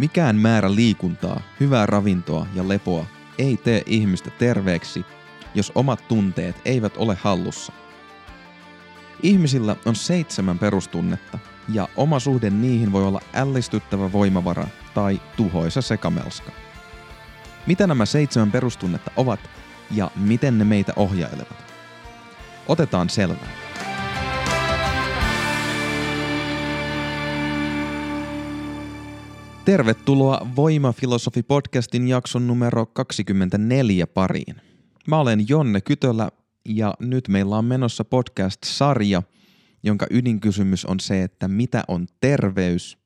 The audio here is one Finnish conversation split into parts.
Mikään määrä liikuntaa, hyvää ravintoa ja lepoa ei tee ihmistä terveeksi, jos omat tunteet eivät ole hallussa. Ihmisillä on seitsemän perustunnetta, ja oma suhde niihin voi olla ällistyttävä voimavara tai tuhoisa sekamelska. Mitä nämä seitsemän perustunnetta ovat ja miten ne meitä ohjailevat? Otetaan selvää. Tervetuloa Voimafilosofi-podcastin jakson numero 24 pariin. Mä olen Jonne Kytölä ja nyt meillä on menossa podcast-sarja, jonka ydinkysymys on se, että mitä on terveys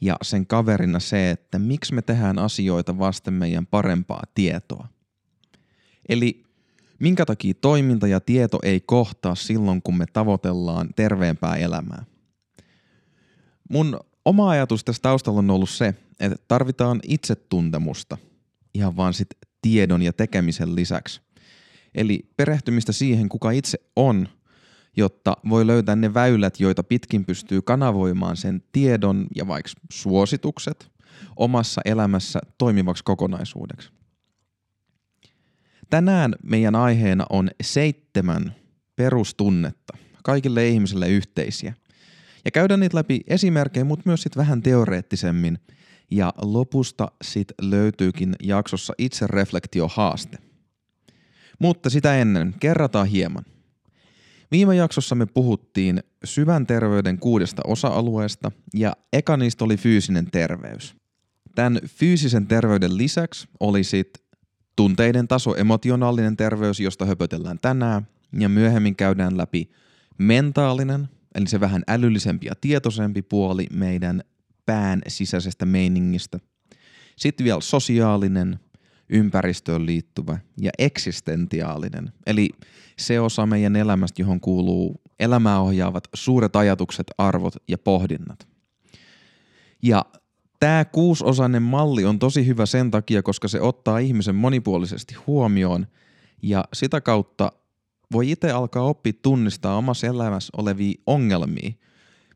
ja sen kaverina se, että miksi me tehdään asioita vasten meidän parempaa tietoa. Eli minkä takia toiminta ja tieto ei kohtaa silloin, kun me tavoitellaan terveempää elämää. Mun oma ajatus tästä taustalla on ollut se, että tarvitaan itsetuntemusta ihan vaan sit tiedon ja tekemisen lisäksi. Eli perehtymistä siihen, kuka itse on, jotta voi löytää ne väylät, joita pitkin pystyy kanavoimaan sen tiedon ja vaikka suositukset omassa elämässä toimivaksi kokonaisuudeksi. Tänään meidän aiheena on seitsemän perustunnetta, kaikille ihmisille yhteisiä. Ja käydään niitä läpi esimerkkejä, mutta myös sit vähän teoreettisemmin. Ja lopusta sit löytyykin jaksossa itse reflektiohaaste. Mutta sitä ennen kerrataan hieman. Viime jaksossa me puhuttiin syvän terveyden kuudesta osa-alueesta ja eka niistä oli fyysinen terveys. Tämän fyysisen terveyden lisäksi oli sit tunteiden taso, emotionaalinen terveys, josta höpötellään tänään, ja myöhemmin käydään läpi mentaalinen, eli se vähän älyllisempi ja tietoisempi puoli meidän pään sisäisestä meiningistä. Sitten vielä sosiaalinen, ympäristöön liittyvä ja eksistentiaalinen, eli se osa meidän elämästä, johon kuuluu elämää ohjaavat suuret ajatukset, arvot ja pohdinnat. Ja tämä kuusosainen malli on tosi hyvä sen takia, koska se ottaa ihmisen monipuolisesti huomioon ja sitä kautta voi itse alkaa oppia tunnistaa omassa elämässä olevia ongelmia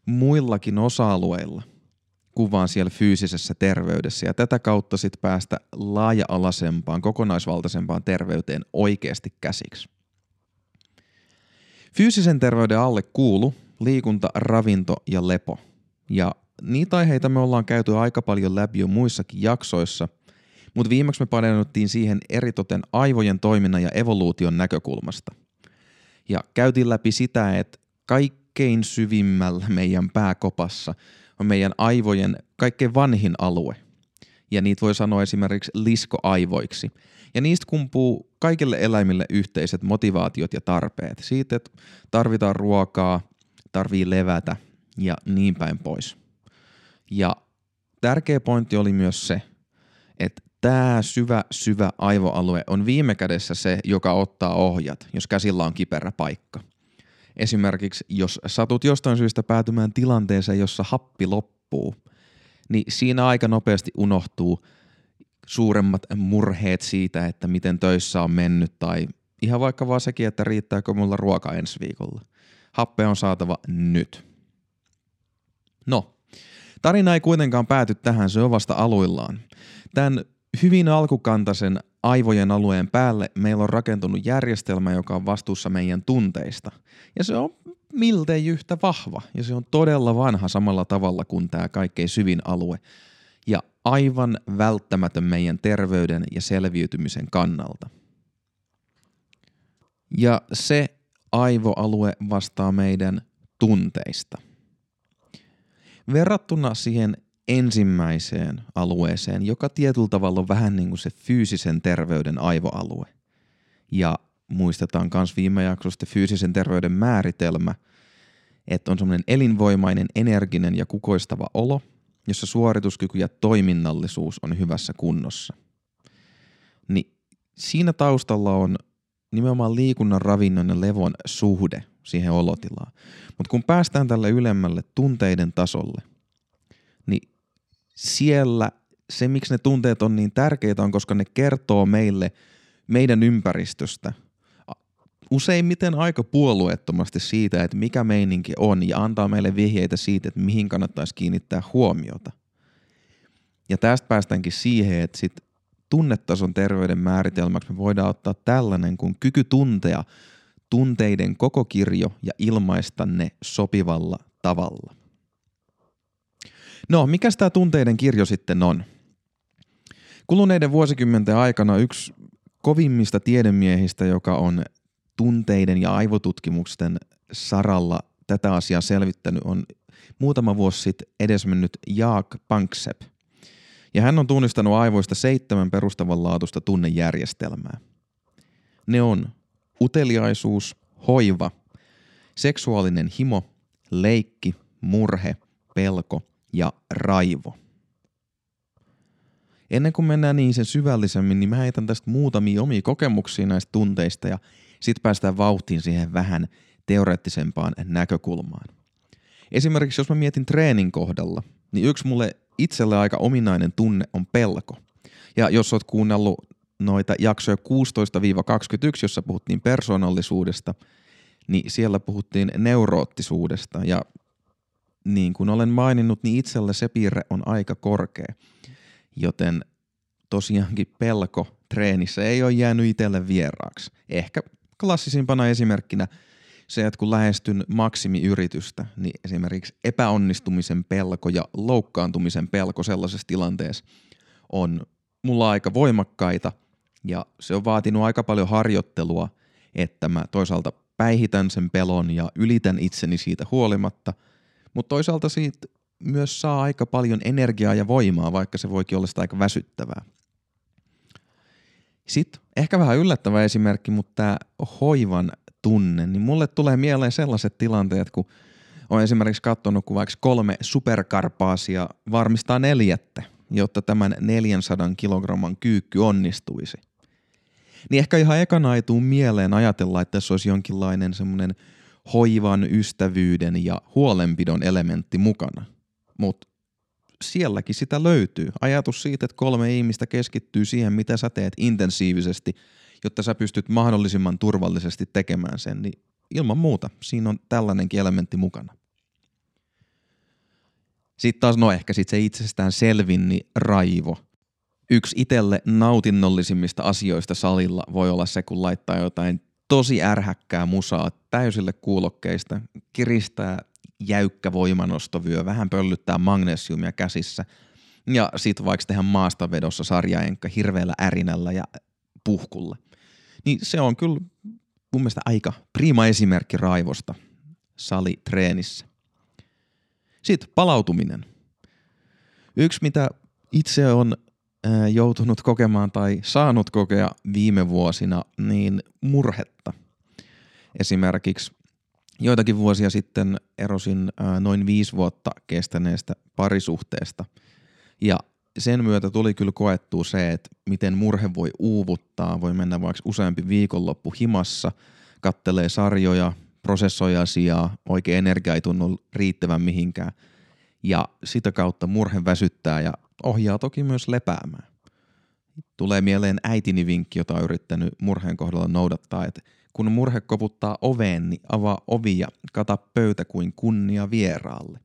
muillakin osa-alueilla kuin vaan siellä fyysisessä terveydessä ja tätä kautta sitten päästä laaja-alaisempaan, kokonaisvaltaisempaan terveyteen oikeasti käsiksi. Fyysisen terveyden alle kuulu liikunta, ravinto ja lepo. Ja niitä aiheita me ollaan käyty aika paljon läpi jo muissakin jaksoissa, mutta viimeksi me panennuttiin siihen eritoten aivojen toiminnan ja evoluution näkökulmasta. Ja käytiin läpi sitä, että kaikkein syvimmällä meidän pääkopassa on meidän aivojen kaikkein vanhin alue. Ja niitä voi sanoa esimerkiksi liskoaivoiksi. Ja niistä kumpuu kaikille eläimille yhteiset motivaatiot ja tarpeet. Siitä, että tarvitaan ruokaa, tarvii levätä ja niin päin pois. Ja tärkeä pointti oli myös se, että tämä syvä, syvä aivoalue on viime kädessä se, joka ottaa ohjat, jos käsillä on kiperä paikka. Esimerkiksi jos satut jostain syystä päätymään tilanteeseen, jossa happi loppuu, niin siinä aika nopeasti unohtuu suuremmat murheet siitä, että miten töissä on mennyt tai ihan vaikka vaan sekin, että riittääkö mulla ruoka ensi viikolla. Happe on saatava nyt. No, tarina ei kuitenkaan pääty tähän, se on vasta aluillaan. Tämän hyvin alkukantaisen aivojen alueen päälle meillä on rakentunut järjestelmä, joka on vastuussa meidän tunteista. Ja se on miltei yhtä vahva ja se on todella vanha samalla tavalla kuin tämä kaikkein syvin alue. Ja aivan välttämätön meidän terveyden ja selviytymisen kannalta. Ja se aivoalue vastaa meidän tunteista. Verrattuna siihen ensimmäiseen alueeseen, joka tietyllä tavalla on vähän niin kuin se fyysisen terveyden aivoalue. Ja muistetaan myös viime jaksosta fyysisen terveyden määritelmä, että on semmoinen elinvoimainen, energinen ja kukoistava olo, jossa suorituskyky ja toiminnallisuus on hyvässä kunnossa. Niin siinä taustalla on nimenomaan liikunnan, ravinnon ja levon suhde siihen olotilaan. Mutta kun päästään tälle ylemmälle tunteiden tasolle, siellä se, miksi ne tunteet on niin tärkeitä, on koska ne kertoo meille meidän ympäristöstä useimmiten aika puolueettomasti siitä, että mikä meininki on ja antaa meille vihjeitä siitä, että mihin kannattaisi kiinnittää huomiota. Ja tästä päästäänkin siihen, että sit tunnetason terveyden määritelmäksi me voidaan ottaa tällainen kuin kyky tuntea tunteiden koko kirjo ja ilmaista ne sopivalla tavalla. No, mikä tämä tunteiden kirjo sitten on? Kuluneiden vuosikymmenten aikana yksi kovimmista tiedemiehistä, joka on tunteiden ja aivotutkimusten saralla tätä asiaa selvittänyt, on muutama vuosi sitten edesmennyt Jaak Panksepp. Ja hän on tunnistanut aivoista seitsemän perustavanlaatuista tunnejärjestelmää. Ne on uteliaisuus, hoiva, seksuaalinen himo, leikki, murhe, pelko ja raivo. Ennen kuin mennään niin sen syvällisemmin, niin mä heitän tästä muutamia omia kokemuksia näistä tunteista ja sitten päästään vauhtiin siihen vähän teoreettisempaan näkökulmaan. Esimerkiksi jos mä mietin treenin kohdalla, niin yksi mulle itselle aika ominainen tunne on pelko. Ja jos oot kuunnellut noita jaksoja 16-21, jossa puhuttiin persoonallisuudesta, niin siellä puhuttiin neuroottisuudesta ja niin kuin olen maininnut, niin itselle se piirre on aika korkea. Joten tosiaankin pelko treenissä ei ole jäänyt itselle vieraaksi. Ehkä klassisimpana esimerkkinä se, että kun lähestyn maksimiyritystä, niin esimerkiksi epäonnistumisen pelko ja loukkaantumisen pelko sellaisessa tilanteessa on mulla aika voimakkaita ja se on vaatinut aika paljon harjoittelua, että mä toisaalta päihitän sen pelon ja ylitän itseni siitä huolimatta, mutta toisaalta siitä myös saa aika paljon energiaa ja voimaa, vaikka se voikin olla sitä aika väsyttävää. Sitten ehkä vähän yllättävä esimerkki, mutta tämä hoivan tunne, niin mulle tulee mieleen sellaiset tilanteet, kun on esimerkiksi katsonut, kun vaikka kolme superkarpaasia varmistaa neljättä, jotta tämän 400 kilogramman kyykky onnistuisi. Niin ehkä ihan ekana ei tuu mieleen ajatella, että tässä olisi jonkinlainen semmoinen hoivan, ystävyyden ja huolenpidon elementti mukana. Mutta sielläkin sitä löytyy. Ajatus siitä, että kolme ihmistä keskittyy siihen, mitä sä teet intensiivisesti, jotta sä pystyt mahdollisimman turvallisesti tekemään sen, niin ilman muuta siinä on tällainenkin elementti mukana. Sitten taas, no ehkä sit se itsestään selvin, niin raivo. Yksi itelle nautinnollisimmista asioista salilla voi olla se, kun laittaa jotain tosi ärhäkkää musaa täysille kuulokkeista, kiristää jäykkä voimanostovyö, vähän pöllyttää magnesiumia käsissä ja sit vaikka tehdä maastavedossa sarjaenkka hirveällä ärinällä ja puhkulla. Niin se on kyllä mun mielestä aika prima esimerkki raivosta salitreenissä. Sitten palautuminen. Yksi, mitä itse on joutunut kokemaan tai saanut kokea viime vuosina, niin murhetta. Esimerkiksi joitakin vuosia sitten erosin noin viisi vuotta kestäneestä parisuhteesta. Ja sen myötä tuli kyllä koettua se, että miten murhe voi uuvuttaa, voi mennä vaikka useampi viikonloppu himassa, kattelee sarjoja, prosessoi asiaa, oikein energia ei tunnu riittävän mihinkään. Ja sitä kautta murhe väsyttää ja ohjaa toki myös lepäämään. Tulee mieleen äitini vinkki, jota on yrittänyt murheen kohdalla noudattaa, että kun murhe koputtaa oveen, niin avaa ovi ja kata pöytä kuin kunnia vieraalle.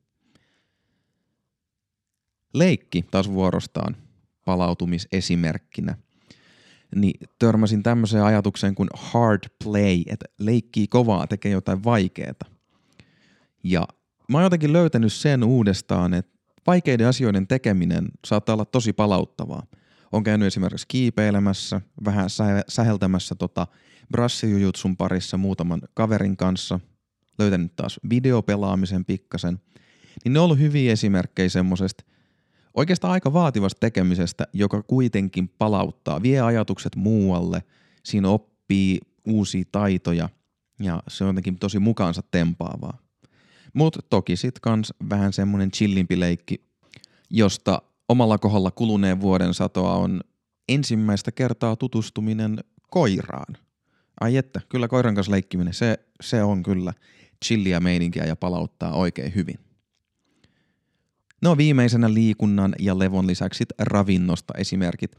Leikki taas vuorostaan palautumisesimerkkinä. Niin törmäsin tämmöiseen ajatukseen kuin hard play, että leikkii kovaa, tekee jotain vaikeeta. Ja mä oon jotenkin löytänyt sen uudestaan, että vaikeiden asioiden tekeminen saattaa olla tosi palauttavaa. On käynyt esimerkiksi kiipeilemässä, vähän säheltämässä tota brassijujutsun parissa muutaman kaverin kanssa, löytänyt taas videopelaamisen pikkasen, niin ne on ollut hyviä esimerkkejä semmoisesta oikeastaan aika vaativasta tekemisestä, joka kuitenkin palauttaa, vie ajatukset muualle, siinä oppii uusia taitoja ja se on jotenkin tosi mukaansa tempaavaa. Mutta toki sit kans vähän semmonen chillimpi leikki, josta omalla kohdalla kuluneen vuoden satoa on ensimmäistä kertaa tutustuminen koiraan. Ai että, kyllä koiran kanssa leikkiminen, se, se on kyllä chilliä meininkiä ja palauttaa oikein hyvin. No viimeisenä liikunnan ja levon lisäksi ravinnosta esimerkit.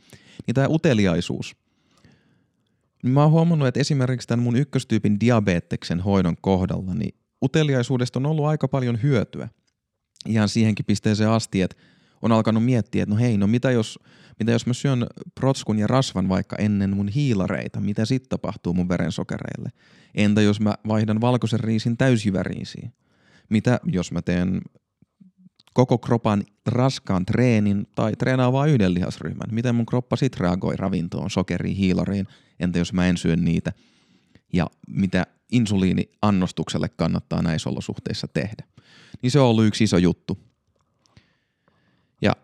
Niin tämä uteliaisuus. Mä oon huomannut, että esimerkiksi tämän mun ykköstyypin diabeteksen hoidon kohdalla, niin uteliaisuudesta on ollut aika paljon hyötyä. Ihan siihenkin pisteeseen asti, että on alkanut miettiä, että no hei, no mitä jos, mitä jos mä syön protskun ja rasvan vaikka ennen mun hiilareita, mitä sitten tapahtuu mun verensokereille? Entä jos mä vaihdan valkoisen riisin täysjyväriisiin? Mitä jos mä teen koko kropan raskaan treenin tai treenaa vain yhden lihasryhmän? Miten mun kroppa sit reagoi ravintoon, sokeriin, hiilariin? Entä jos mä en syö niitä? Ja mitä insuliiniannostukselle kannattaa näissä olosuhteissa tehdä? Niin se on ollut yksi iso juttu. Ja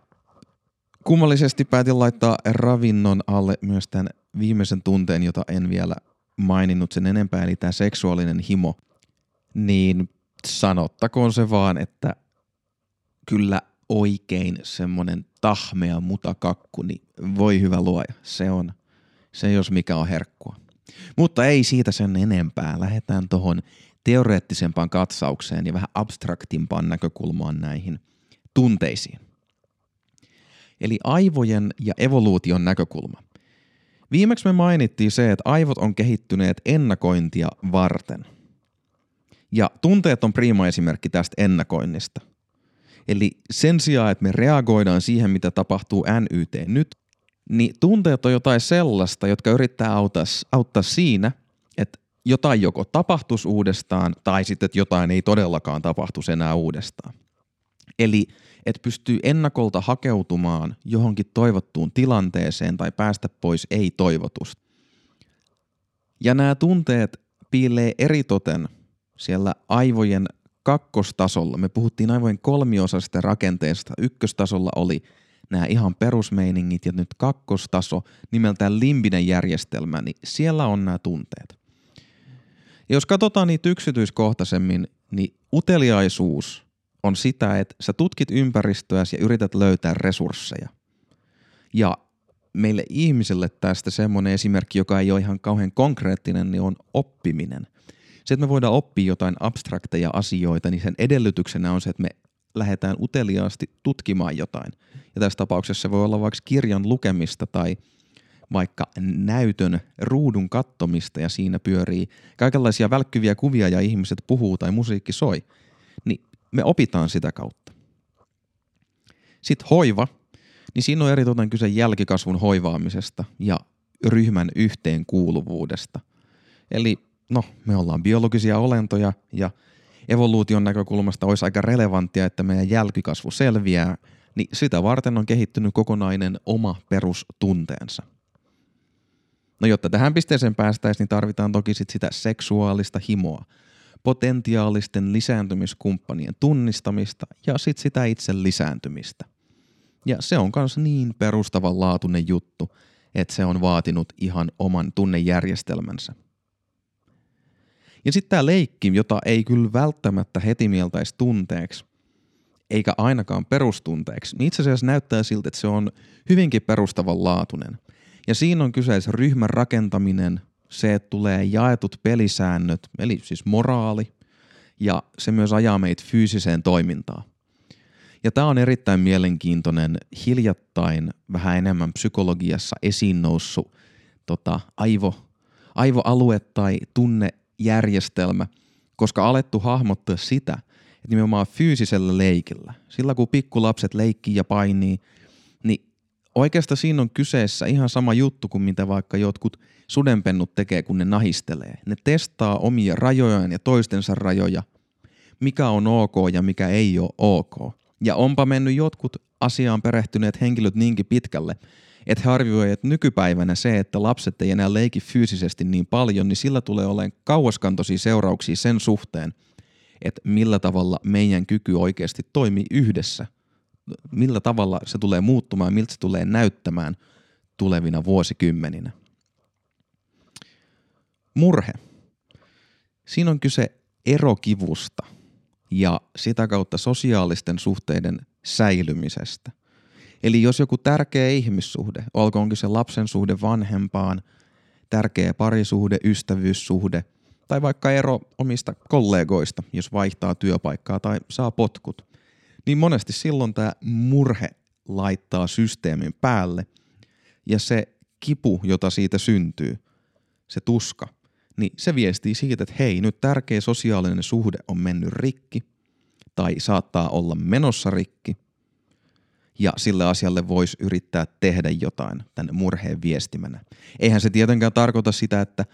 kummallisesti päätin laittaa ravinnon alle myös tämän viimeisen tunteen, jota en vielä maininnut sen enempää, eli tämä seksuaalinen himo. Niin sanottakoon se vaan, että kyllä oikein semmonen tahmea mutakakku, niin voi hyvä luoja. Se on, se jos mikä on herkkua. Mutta ei siitä sen enempää. Lähdetään tuohon teoreettisempaan katsaukseen ja vähän abstraktimpaan näkökulmaan näihin tunteisiin. Eli aivojen ja evoluution näkökulma. Viimeksi me mainittiin se, että aivot on kehittyneet ennakointia varten. Ja tunteet on prima esimerkki tästä ennakoinnista. Eli sen sijaan, että me reagoidaan siihen, mitä tapahtuu NYT nyt, niin tunteet on jotain sellaista, jotka yrittää auttaa, auttaa siinä, että jotain joko tapahtuisi uudestaan tai sitten, että jotain ei todellakaan tapahtuisi enää uudestaan. Eli että pystyy ennakolta hakeutumaan johonkin toivottuun tilanteeseen tai päästä pois ei-toivotusta. Ja nämä tunteet piilee eritoten siellä aivojen kakkostasolla. Me puhuttiin aivojen kolmiosaisesta rakenteesta. Ykköstasolla oli nämä ihan perusmeiningit ja nyt kakkostaso nimeltään limbinen järjestelmä, niin siellä on nämä tunteet. Ja jos katsotaan niitä yksityiskohtaisemmin, niin uteliaisuus on sitä, että sä tutkit ympäristöä ja yrität löytää resursseja. Ja meille ihmisille tästä semmoinen esimerkki, joka ei ole ihan kauhean konkreettinen, niin on oppiminen. Se, että me voidaan oppia jotain abstrakteja asioita, niin sen edellytyksenä on se, että me lähdetään uteliaasti tutkimaan jotain. Ja tässä tapauksessa se voi olla vaikka kirjan lukemista tai vaikka näytön ruudun kattomista ja siinä pyörii kaikenlaisia välkkyviä kuvia ja ihmiset puhuu tai musiikki soi. Niin me opitaan sitä kautta. Sitten hoiva, niin siinä on eritoten kyse jälkikasvun hoivaamisesta ja ryhmän yhteenkuuluvuudesta. Eli no, me ollaan biologisia olentoja ja evoluution näkökulmasta olisi aika relevanttia, että meidän jälkikasvu selviää, niin sitä varten on kehittynyt kokonainen oma perustunteensa. No jotta tähän pisteeseen päästäisiin, niin tarvitaan toki sit sitä seksuaalista himoa – potentiaalisten lisääntymiskumppanien tunnistamista ja sitten sitä itse lisääntymistä. Ja se on myös niin perustavanlaatuinen juttu, että se on vaatinut ihan oman tunnejärjestelmänsä. Ja sitten tämä leikki, jota ei kyllä välttämättä heti mieltäisi tunteeksi, eikä ainakaan perustunteeksi, niin itse asiassa näyttää siltä, että se on hyvinkin perustavanlaatuinen. Ja siinä on kyseessä ryhmän rakentaminen, se, että tulee jaetut pelisäännöt, eli siis moraali, ja se myös ajaa meitä fyysiseen toimintaan. Ja tämä on erittäin mielenkiintoinen, hiljattain vähän enemmän psykologiassa esiin noussut tota, aivo, aivoalue tai tunnejärjestelmä, koska alettu hahmottaa sitä, että nimenomaan fyysisellä leikillä, sillä kun pikkulapset leikkii ja painii, niin oikeastaan siinä on kyseessä ihan sama juttu kuin mitä vaikka jotkut sudenpennut tekee, kun ne nahistelee. Ne testaa omia rajojaan ja toistensa rajoja, mikä on ok ja mikä ei ole ok. Ja onpa mennyt jotkut asiaan perehtyneet henkilöt niinkin pitkälle, että he arvioivat, että nykypäivänä se, että lapset ei enää leiki fyysisesti niin paljon, niin sillä tulee olemaan kauaskantoisia seurauksia sen suhteen, että millä tavalla meidän kyky oikeasti toimii yhdessä. Millä tavalla se tulee muuttumaan, miltä se tulee näyttämään tulevina vuosikymmeninä. Murhe. Siinä on kyse erokivusta ja sitä kautta sosiaalisten suhteiden säilymisestä. Eli jos joku tärkeä ihmissuhde, olkoonkin se lapsen suhde vanhempaan, tärkeä parisuhde, ystävyyssuhde tai vaikka ero omista kollegoista, jos vaihtaa työpaikkaa tai saa potkut, niin monesti silloin tämä murhe laittaa systeemin päälle ja se kipu, jota siitä syntyy, se tuska, niin se viestii siitä, että hei, nyt tärkeä sosiaalinen suhde on mennyt rikki tai saattaa olla menossa rikki. Ja sille asialle voisi yrittää tehdä jotain tämän murheen viestimänä. Eihän se tietenkään tarkoita sitä, että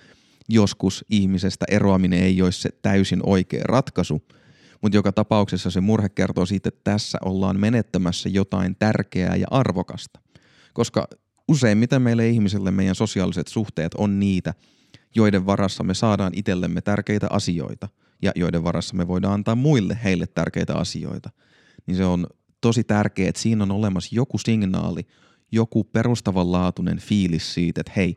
joskus ihmisestä eroaminen ei olisi se täysin oikea ratkaisu, mutta joka tapauksessa se murhe kertoo siitä, että tässä ollaan menettämässä jotain tärkeää ja arvokasta. Koska useimmiten meille ihmisille meidän sosiaaliset suhteet on niitä, joiden varassa me saadaan itsellemme tärkeitä asioita ja joiden varassa me voidaan antaa muille heille tärkeitä asioita. Niin se on tosi tärkeää, että siinä on olemassa joku signaali, joku perustavanlaatuinen fiilis siitä, että hei,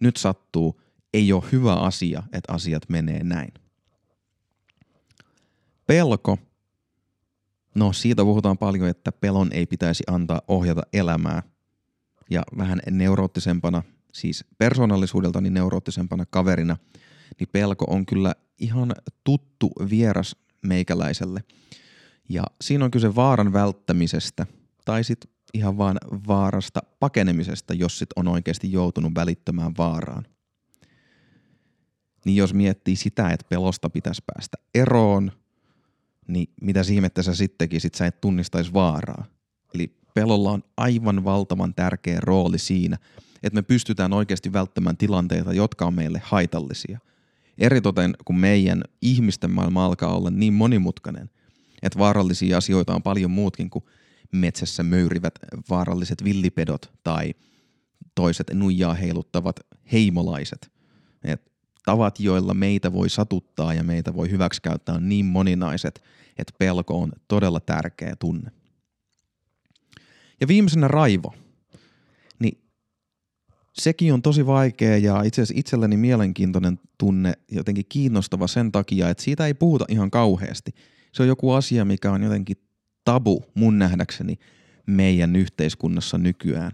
nyt sattuu, ei ole hyvä asia, että asiat menee näin. Pelko. No siitä puhutaan paljon, että pelon ei pitäisi antaa ohjata elämää. Ja vähän neuroottisempana, siis persoonallisuudeltani neuroottisempana kaverina, niin pelko on kyllä ihan tuttu vieras meikäläiselle. Ja siinä on kyse vaaran välttämisestä tai sitten ihan vaan vaarasta pakenemisesta, jos sit on oikeasti joutunut välittämään vaaraan. Niin jos miettii sitä, että pelosta pitäisi päästä eroon, niin mitä ihmettä sä sitten tekisit, sä et tunnistaisi vaaraa. Eli pelolla on aivan valtavan tärkeä rooli siinä, että me pystytään oikeasti välttämään tilanteita, jotka on meille haitallisia. Eritoten kun meidän ihmisten maailma alkaa olla niin monimutkainen, että vaarallisia asioita on paljon muutkin kuin metsässä möyrivät vaaralliset villipedot tai toiset nuijaa heiluttavat heimolaiset. Et tavat, joilla meitä voi satuttaa ja meitä voi hyväksikäyttää on niin moninaiset, että pelko on todella tärkeä tunne. Ja viimeisenä raivo. Niin sekin on tosi vaikea ja itse asiassa itselleni mielenkiintoinen tunne, jotenkin kiinnostava sen takia, että siitä ei puhuta ihan kauheasti. Se on joku asia, mikä on jotenkin tabu mun nähdäkseni meidän yhteiskunnassa nykyään.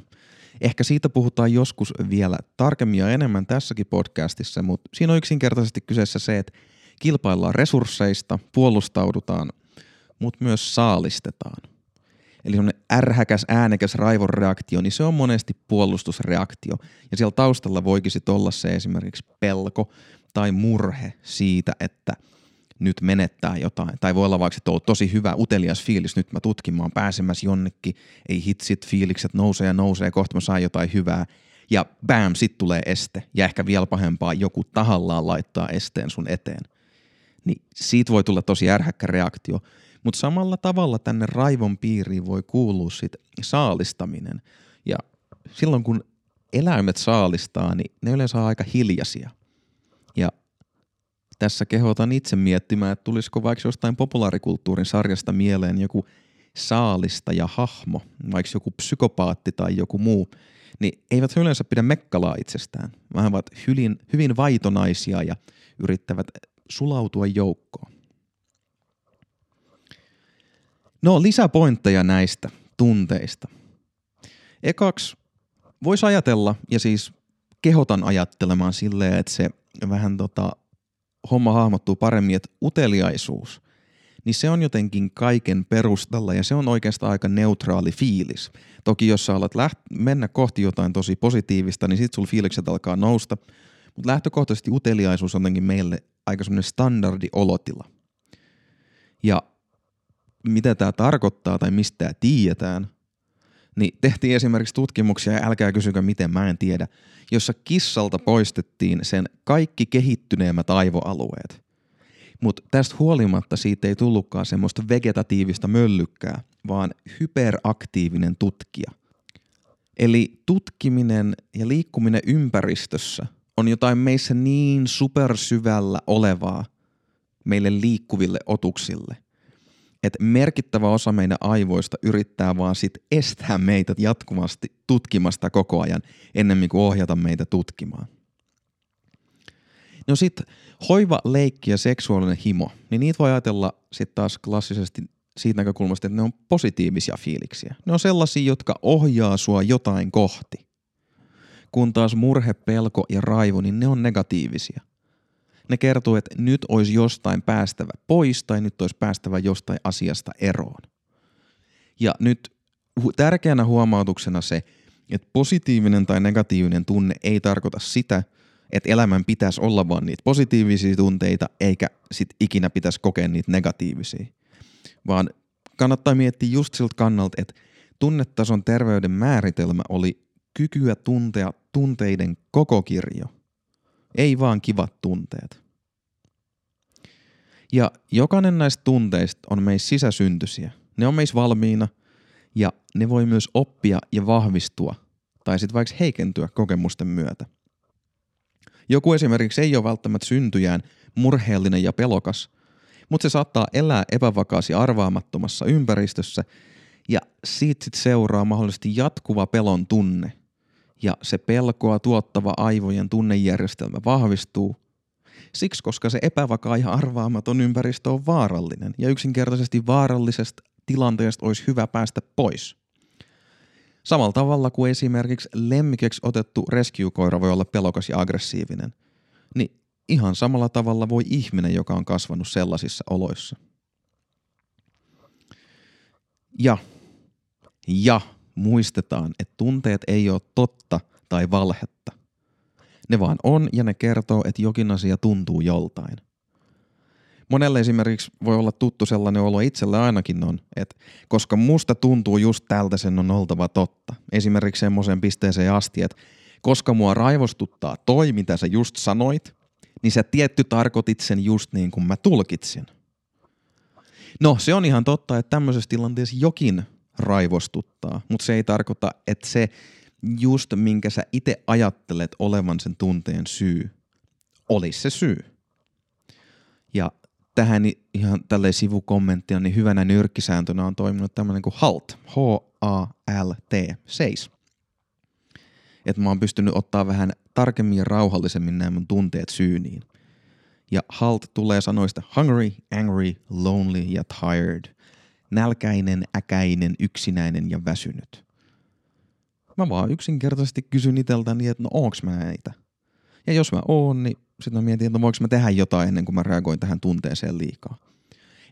Ehkä siitä puhutaan joskus vielä tarkemmin ja enemmän tässäkin podcastissa, mutta siinä on yksinkertaisesti kyseessä se, että kilpaillaan resursseista, puolustaudutaan, mutta myös saalistetaan. Eli semmoinen ärhäkäs, äänekäs raivonreaktio, niin se on monesti puolustusreaktio. Ja siellä taustalla voikin sitten olla se esimerkiksi pelko tai murhe siitä, että nyt menettää jotain. Tai voi olla vaikka, että on tosi hyvä, utelias fiilis, nyt mä tutkin, mä oon pääsemässä jonnekin, ei hitsit, fiilikset nousee ja nousee, kohta mä saan jotain hyvää. Ja bam, sit tulee este. Ja ehkä vielä pahempaa, joku tahallaan laittaa esteen sun eteen niin siitä voi tulla tosi ärhäkkä reaktio. Mutta samalla tavalla tänne raivon piiriin voi kuulua sit saalistaminen. Ja silloin kun eläimet saalistaa, niin ne yleensä on aika hiljaisia. Tässä kehotan itse miettimään, että tulisiko vaikka jostain populaarikulttuurin sarjasta mieleen joku saalista ja hahmo, vaikka joku psykopaatti tai joku muu, niin eivät he yleensä pidä mekkalaa itsestään, vaan ovat hyvin, hyvin vaitonaisia ja yrittävät sulautua joukkoon. No lisäpointteja näistä tunteista. Ekaksi voisi ajatella, ja siis kehotan ajattelemaan silleen, että se vähän tota, homma hahmottuu paremmin, että uteliaisuus, niin se on jotenkin kaiken perustalla ja se on oikeastaan aika neutraali fiilis. Toki jos sä alat läht- mennä kohti jotain tosi positiivista, niin sit sul fiilikset alkaa nousta, mutta lähtökohtaisesti uteliaisuus on jotenkin meille aika semmoinen standardi olotila. Ja mitä tämä tarkoittaa tai mistä tämä tiedetään, niin tehtiin esimerkiksi tutkimuksia, ja älkää kysykö miten, mä en tiedä, jossa kissalta poistettiin sen kaikki kehittyneemmät aivoalueet. Mutta tästä huolimatta siitä ei tullutkaan semmoista vegetatiivista möllykkää, vaan hyperaktiivinen tutkija. Eli tutkiminen ja liikkuminen ympäristössä on jotain meissä niin supersyvällä olevaa meille liikkuville otuksille, että merkittävä osa meidän aivoista yrittää vaan sit estää meitä jatkuvasti tutkimasta koko ajan ennen kuin ohjata meitä tutkimaan. No sit hoiva, leikki ja seksuaalinen himo, niin niitä voi ajatella sitten taas klassisesti siitä näkökulmasta, että ne on positiivisia fiiliksiä. Ne on sellaisia, jotka ohjaa sua jotain kohti kun taas murhe, pelko ja raivo, niin ne on negatiivisia. Ne kertoo, että nyt olisi jostain päästävä pois tai nyt olisi päästävä jostain asiasta eroon. Ja nyt tärkeänä huomautuksena se, että positiivinen tai negatiivinen tunne ei tarkoita sitä, että elämän pitäisi olla vaan niitä positiivisia tunteita, eikä sit ikinä pitäisi kokea niitä negatiivisia. Vaan kannattaa miettiä just siltä kannalta, että tunnetason terveyden määritelmä oli kykyä tuntea tunteiden koko kirjo. Ei vaan kivat tunteet. Ja jokainen näistä tunteista on meissä sisäsyntyisiä. Ne on meissä valmiina ja ne voi myös oppia ja vahvistua tai sitten vaikka heikentyä kokemusten myötä. Joku esimerkiksi ei ole välttämättä syntyjään murheellinen ja pelokas, mutta se saattaa elää epävakaassa ja arvaamattomassa ympäristössä ja siitä sit seuraa mahdollisesti jatkuva pelon tunne. Ja se pelkoa tuottava aivojen tunnejärjestelmä vahvistuu Siksi, koska se epävakaa ja arvaamaton ympäristö on vaarallinen ja yksinkertaisesti vaarallisesta tilanteesta olisi hyvä päästä pois. Samalla tavalla kuin esimerkiksi lemmikeksi otettu rescue-koira voi olla pelokas ja aggressiivinen, niin ihan samalla tavalla voi ihminen, joka on kasvanut sellaisissa oloissa. Ja, ja muistetaan, että tunteet ei ole totta tai valhetta – ne vaan on ja ne kertoo, että jokin asia tuntuu joltain. Monelle esimerkiksi voi olla tuttu sellainen olo itselle ainakin on, että koska musta tuntuu just tältä sen on oltava totta. Esimerkiksi semmoiseen pisteeseen asti, että koska mua raivostuttaa toi, mitä sä just sanoit, niin sä tietty tarkoitit sen just niin kuin mä tulkitsin. No, se on ihan totta, että tämmöisessä tilanteessa jokin raivostuttaa, mutta se ei tarkoita, että se just minkä sä itse ajattelet olevan sen tunteen syy, olisi se syy. Ja tähän ihan tälle sivukommenttia, niin hyvänä nyrkkisääntönä on toiminut tämmöinen kuin HALT, H-A-L-T, seis. Että mä oon pystynyt ottaa vähän tarkemmin ja rauhallisemmin nämä mun tunteet syyniin. Ja HALT tulee sanoista hungry, angry, lonely ja tired. Nälkäinen, äkäinen, yksinäinen ja väsynyt. Mä vaan yksinkertaisesti kysyn iteltäni, että no onks mä näitä. Ja jos mä oon, niin sitten mä mietin, että voinko mä tehdä jotain ennen kuin mä reagoin tähän tunteeseen liikaa.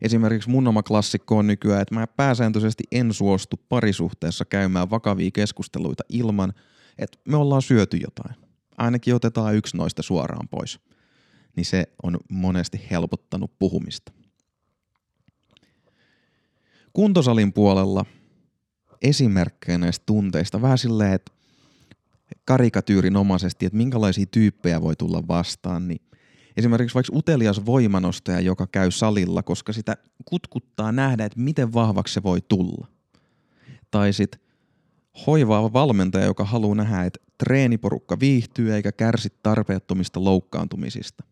Esimerkiksi mun oma klassikko on nykyään, että mä pääsääntöisesti en suostu parisuhteessa käymään vakavia keskusteluita ilman, että me ollaan syöty jotain. Ainakin otetaan yksi noista suoraan pois. Niin se on monesti helpottanut puhumista. Kuntosalin puolella – esimerkkejä näistä tunteista, vähän silleen, että karikatyyrinomaisesti, että minkälaisia tyyppejä voi tulla vastaan, niin esimerkiksi vaikka utelias voimanostaja, joka käy salilla, koska sitä kutkuttaa nähdä, että miten vahvaksi se voi tulla. Tai sitten hoivaava valmentaja, joka haluaa nähdä, että treeniporukka viihtyy eikä kärsi tarpeettomista loukkaantumisista.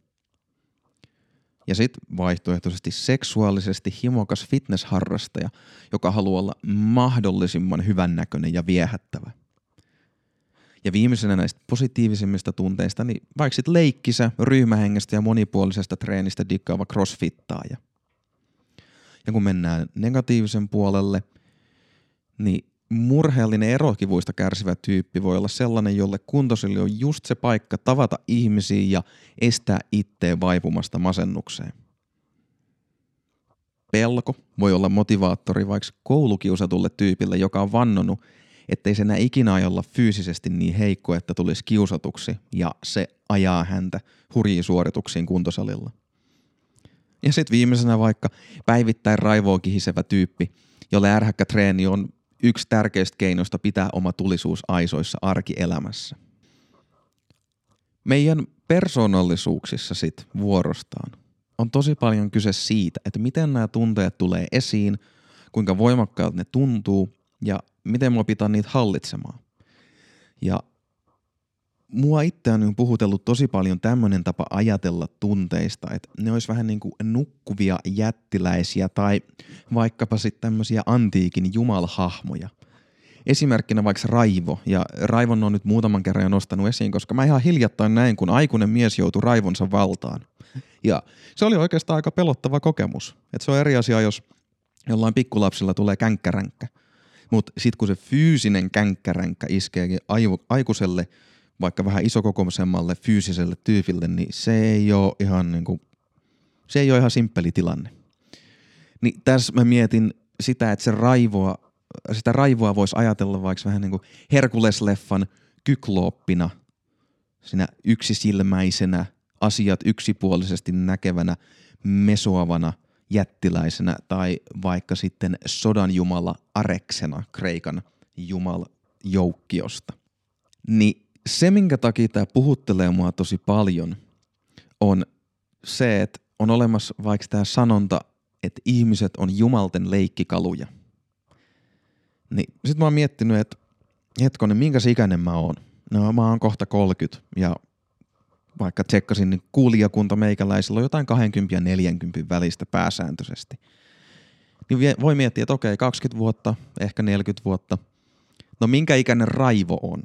Ja sitten vaihtoehtoisesti seksuaalisesti himokas fitnessharrastaja, joka haluaa olla mahdollisimman hyvännäköinen ja viehättävä. Ja viimeisenä näistä positiivisimmista tunteista, niin vaikka sitten leikkisä, ryhmähengestä ja monipuolisesta treenistä dikkaava crossfittaaja. Ja kun mennään negatiivisen puolelle, niin murheellinen erokivuista kärsivä tyyppi voi olla sellainen, jolle kuntosille on just se paikka tavata ihmisiä ja estää itteen vaipumasta masennukseen. Pelko voi olla motivaattori vaikka koulukiusatulle tyypille, joka on vannonut, ettei se enää ikinä ajalla fyysisesti niin heikko, että tulisi kiusatuksi ja se ajaa häntä hurjiin suorituksiin kuntosalilla. Ja sitten viimeisenä vaikka päivittäin raivoa kihisevä tyyppi, jolle ärhäkkä treeni on yksi tärkeistä keinoista pitää oma tulisuus aisoissa arkielämässä. Meidän persoonallisuuksissa sit vuorostaan on tosi paljon kyse siitä, että miten nämä tunteet tulee esiin, kuinka voimakkaat ne tuntuu ja miten mua pitää niitä hallitsemaan. Ja mua itse on puhutellut tosi paljon tämmöinen tapa ajatella tunteista, että ne olisi vähän niin kuin nukkuvia jättiläisiä tai vaikkapa sitten tämmöisiä antiikin jumalhahmoja. Esimerkkinä vaikka Raivo, ja Raivon on nyt muutaman kerran jo nostanut esiin, koska mä ihan hiljattain näin, kun aikuinen mies joutui Raivonsa valtaan. Ja se oli oikeastaan aika pelottava kokemus. Että se on eri asia, jos jollain pikkulapsilla tulee känkkäränkkä. Mutta sitten kun se fyysinen känkkäränkkä iskeekin aikuiselle – vaikka vähän isokokoisemmalle fyysiselle tyypille, niin se ei ole ihan, niin kuin, se ei ole ihan simppeli tilanne. Niin tässä mä mietin sitä, että se raivoa, sitä raivoa voisi ajatella vaikka vähän niin kuin Herkules-leffan kyklooppina, sinä yksisilmäisenä, asiat yksipuolisesti näkevänä, mesoavana jättiläisenä tai vaikka sitten sodan jumala Areksena Kreikan jumal joukkiosta. Niin se, minkä takia tämä puhuttelee mua tosi paljon, on se, että on olemassa vaikka tämä sanonta, että ihmiset on jumalten leikkikaluja. Niin sit mä oon miettinyt, että hetkonen, minkä ikäinen mä oon? No mä oon kohta 30 ja vaikka tsekkasin, niin kuulijakunta meikäläisillä on jotain 20 ja 40 välistä pääsääntöisesti. Niin voi miettiä, että okei, 20 vuotta, ehkä 40 vuotta. No minkä ikäinen raivo on?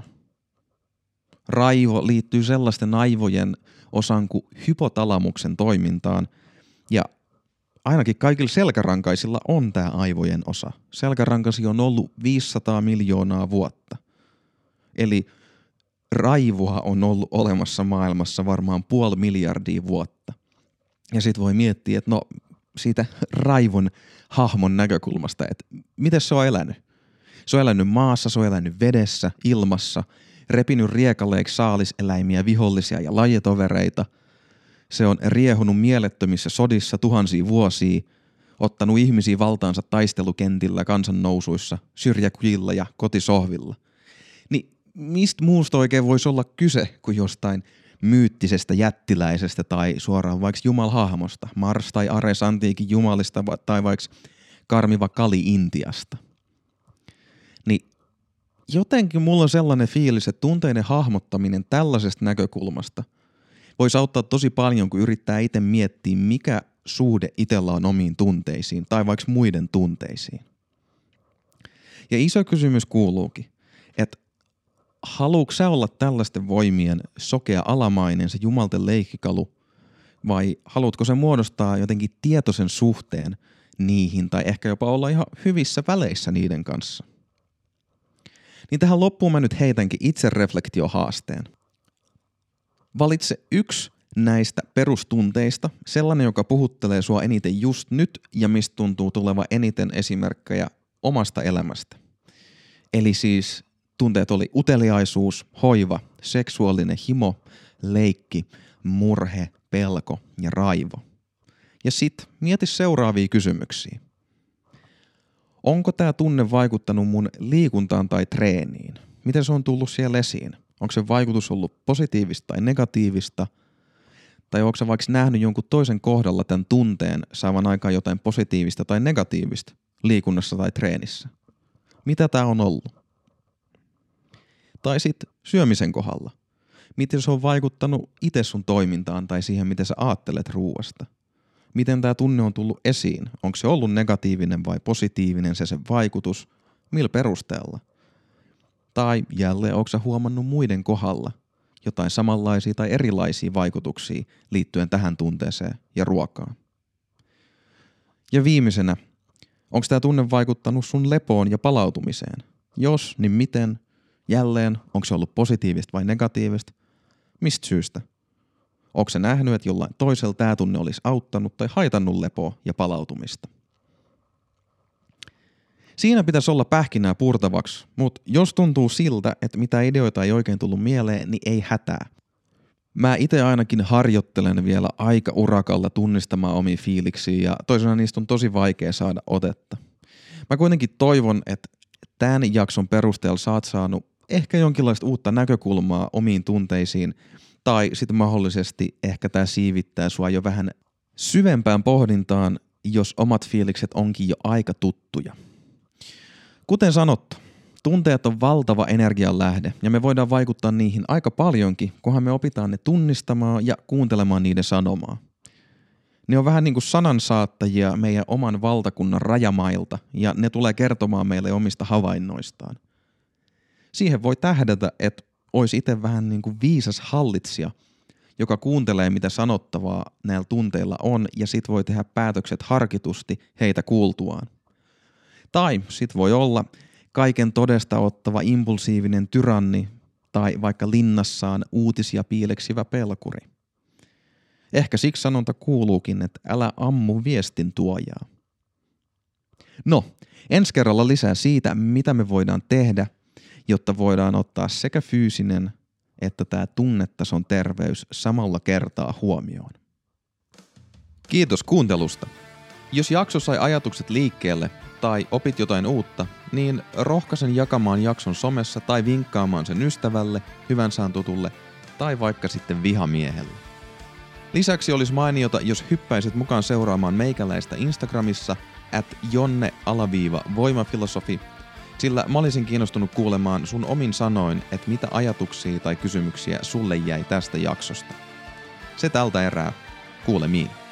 Raivo liittyy sellaisten aivojen osan kuin hypotalamuksen toimintaan. Ja ainakin kaikilla selkärankaisilla on tämä aivojen osa. Selkärankasi on ollut 500 miljoonaa vuotta. Eli raivoa on ollut olemassa maailmassa varmaan puoli miljardia vuotta. Ja sitten voi miettiä, että no siitä raivon hahmon näkökulmasta, että miten se on elänyt. Se on elänyt maassa, se on elänyt vedessä, ilmassa, repinyt riekaleiksi saaliseläimiä, vihollisia ja lajitovereita. Se on riehunut mielettömissä sodissa tuhansia vuosia, ottanut ihmisiä valtaansa taistelukentillä, kansannousuissa, syrjäkujilla ja kotisohvilla. Niin mistä muusta oikein voisi olla kyse kuin jostain myyttisestä jättiläisestä tai suoraan vaikka jumalhahmosta, Mars tai Ares antiikin jumalista tai vaikka karmiva Kali Intiasta. Jotenkin mulla on sellainen fiilis, että tunteiden hahmottaminen tällaisesta näkökulmasta voisi auttaa tosi paljon, kun yrittää itse miettiä, mikä suhde itsellä on omiin tunteisiin tai vaikka muiden tunteisiin. Ja iso kysymys kuuluukin, että haluatko sä olla tällaisten voimien sokea alamainen, se jumalten leikkikalu, vai haluatko se muodostaa jotenkin tietoisen suhteen niihin, tai ehkä jopa olla ihan hyvissä väleissä niiden kanssa? Niin tähän loppuun mä nyt heitänkin itse reflektiohaasteen. Valitse yksi näistä perustunteista, sellainen, joka puhuttelee sua eniten just nyt ja mistä tuntuu tuleva eniten esimerkkejä omasta elämästä. Eli siis tunteet oli uteliaisuus, hoiva, seksuaalinen himo, leikki, murhe, pelko ja raivo. Ja sit mieti seuraavia kysymyksiä. Onko tämä tunne vaikuttanut mun liikuntaan tai treeniin? Miten se on tullut siellä esiin? Onko se vaikutus ollut positiivista tai negatiivista? Tai onko se vaikka nähnyt jonkun toisen kohdalla tämän tunteen saavan aikaan jotain positiivista tai negatiivista liikunnassa tai treenissä? Mitä tämä on ollut? Tai sitten syömisen kohdalla. Miten se on vaikuttanut itse sun toimintaan tai siihen, miten sä aattelet ruuasta. Miten tämä tunne on tullut esiin? Onko se ollut negatiivinen vai positiivinen se sen vaikutus? Millä perusteella? Tai jälleen, onko sä huomannut muiden kohdalla jotain samanlaisia tai erilaisia vaikutuksia liittyen tähän tunteeseen ja ruokaan? Ja viimeisenä, onko tämä tunne vaikuttanut sun lepoon ja palautumiseen? Jos, niin miten Jälleen, onko se ollut positiivista vai negatiivista? Mistä syystä? Onko se nähnyt, että jollain toisella tämä tunne olisi auttanut tai haitannut lepoa ja palautumista? Siinä pitäisi olla pähkinää purtavaksi, mutta jos tuntuu siltä, että mitä ideoita ei oikein tullut mieleen, niin ei hätää. Mä itse ainakin harjoittelen vielä aika urakalla tunnistamaan omi fiiliksiä ja toisena niistä on tosi vaikea saada otetta. Mä kuitenkin toivon, että tämän jakson perusteella saat saanut ehkä jonkinlaista uutta näkökulmaa omiin tunteisiin, tai sitten mahdollisesti ehkä tämä siivittää sua jo vähän syvempään pohdintaan, jos omat fiilikset onkin jo aika tuttuja. Kuten sanottu, tunteet on valtava energian lähde ja me voidaan vaikuttaa niihin aika paljonkin, kunhan me opitaan ne tunnistamaan ja kuuntelemaan niiden sanomaa. Ne on vähän niin kuin sanansaattajia meidän oman valtakunnan rajamailta ja ne tulee kertomaan meille omista havainnoistaan siihen voi tähdätä, että olisi itse vähän niin kuin viisas hallitsija, joka kuuntelee, mitä sanottavaa näillä tunteilla on, ja sit voi tehdä päätökset harkitusti heitä kuultuaan. Tai sit voi olla kaiken todesta ottava impulsiivinen tyranni tai vaikka linnassaan uutisia piileksivä pelkuri. Ehkä siksi sanonta kuuluukin, että älä ammu viestin tuojaa. No, ensi kerralla lisää siitä, mitä me voidaan tehdä, jotta voidaan ottaa sekä fyysinen että tämä tunnetason terveys samalla kertaa huomioon. Kiitos kuuntelusta. Jos jakso sai ajatukset liikkeelle tai opit jotain uutta, niin rohkaisen jakamaan jakson somessa tai vinkkaamaan sen ystävälle, hyvän saan tutulle tai vaikka sitten vihamiehelle. Lisäksi olisi mainiota, jos hyppäisit mukaan seuraamaan meikäläistä Instagramissa at jonne-voimafilosofi, sillä mä olisin kiinnostunut kuulemaan sun omin sanoin, että mitä ajatuksia tai kysymyksiä sulle jäi tästä jaksosta. Se tältä erää. Kuulemiin.